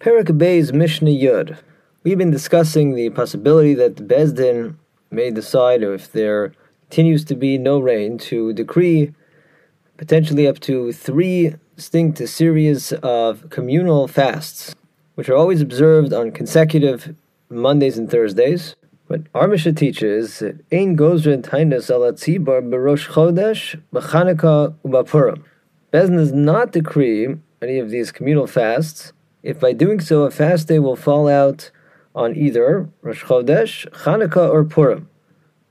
Perek Bay's Mishnah Yud. We've been discussing the possibility that the Beis Din may decide if there continues to be no rain to decree potentially up to three distinct series of communal fasts, which are always observed on consecutive Mondays and Thursdays. But our Mishnah teaches Ein Gozrin Taanis Ala Tzibar Berosh Chodesh B'Chanukah U'Bapurim. Beis Din does not decree any of these communal fasts if by doing so a fast day will fall out on either Rosh Chodesh, Chanukah, or Purim.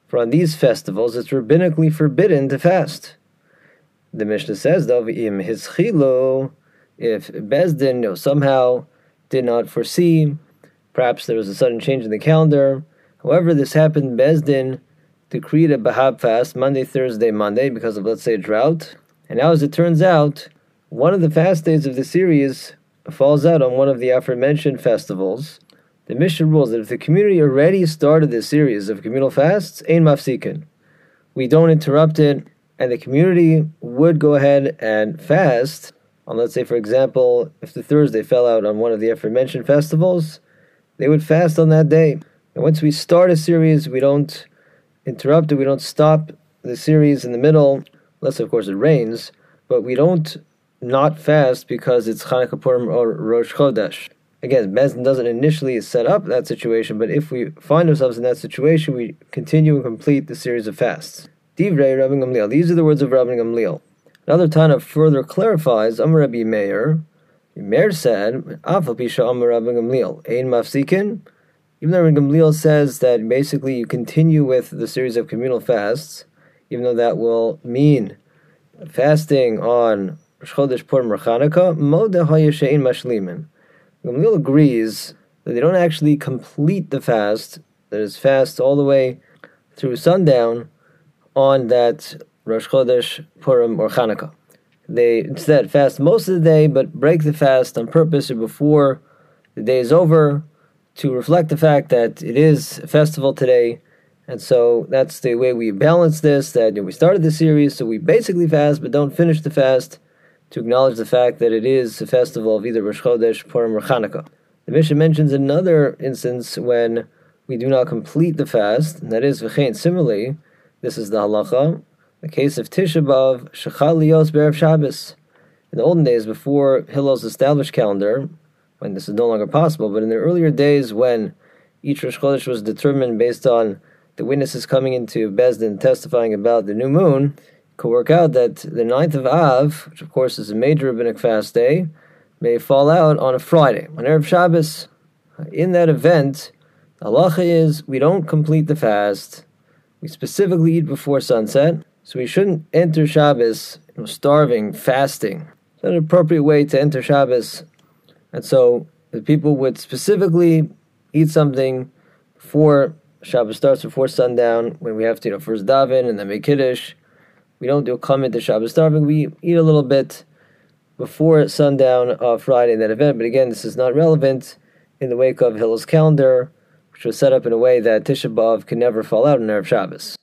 For on these festivals it's rabbinically forbidden to fast. The Mishnah says, im hischilo, if Beis Din you know, somehow did not foresee, perhaps there was a sudden change in the calendar. However, this happened, Beis Din decreed a Bahab fast Monday, Thursday, Monday because of, let's say, drought. And now, as it turns out, one of the fast days of the series falls out on one of the aforementioned festivals, the Mishnah rules that if the community already started this series of communal fasts, ein mafsikin, we don't interrupt it, and the community would go ahead and fast on, let's say, for example, if the Thursday fell out on one of the aforementioned festivals, they would fast on that day. And once we start a series, we don't interrupt it, we don't stop the series in the middle, unless, of course, it rains, but we don't not fast because it's Chanukah Purim or Rosh Chodesh. Again, Beis Din doesn't initially set up that situation, but if we find ourselves in that situation, we continue and complete the series of fasts. Divrei Rabbi Gamliel. These are the words of Rabbi Gamliel. Another Tana further clarifies, Amar Rabbi Meir. Meir said, Afal Pisha Amar Rabbi Gamliel. Ein Mafsikin. Even though Rabbi Gamliel says that basically you continue with the series of communal fasts, even though that will mean fasting on Chodesh Purim or Chanukah, Modeh Hayashein Mashlimin. Gamliel agrees that they don't actually complete the fast, that is fast all the way through sundown on that Rosh Chodesh Purim or Chanukah. They instead fast most of the day, but break the fast on purpose or before the day is over to reflect the fact that it is a festival today. And so that's the way we balance this. That you know, we started the series, so we basically fast, but don't finish the fast to acknowledge the fact that it is a festival of either Rosh Chodesh, Purim, or Chanukah. The Mishnah mentions another instance when we do not complete the fast, and that is v'chein. Similarly, this is the halacha, the case of Tisha B'av, Shechal Lios Berev Shabbos. In the olden days, before Hillel's established calendar, when this is no longer possible, but in the earlier days when each Rosh Chodesh was determined based on the witnesses coming into Beis Din testifying about the new moon, could work out that the ninth of Av, which of course is a major rabbinic fast day, may fall out on a Friday, on Erev Shabbos. In that event, the halacha is we don't complete the fast. We specifically eat before sunset, so we shouldn't enter Shabbos you know, starving, fasting. It's an appropriate way to enter Shabbos. And so the people would specifically eat something before Shabbos starts, before sundown, when we have to, you know, first daven and then make kiddush we don't do a comment to Shabbos starving. We eat a little bit before sundown of Friday in that event. But again, this is not relevant in the wake of Hillel's calendar, which was set up in a way that Tisha B'Av can never fall out in Erev Shabbos.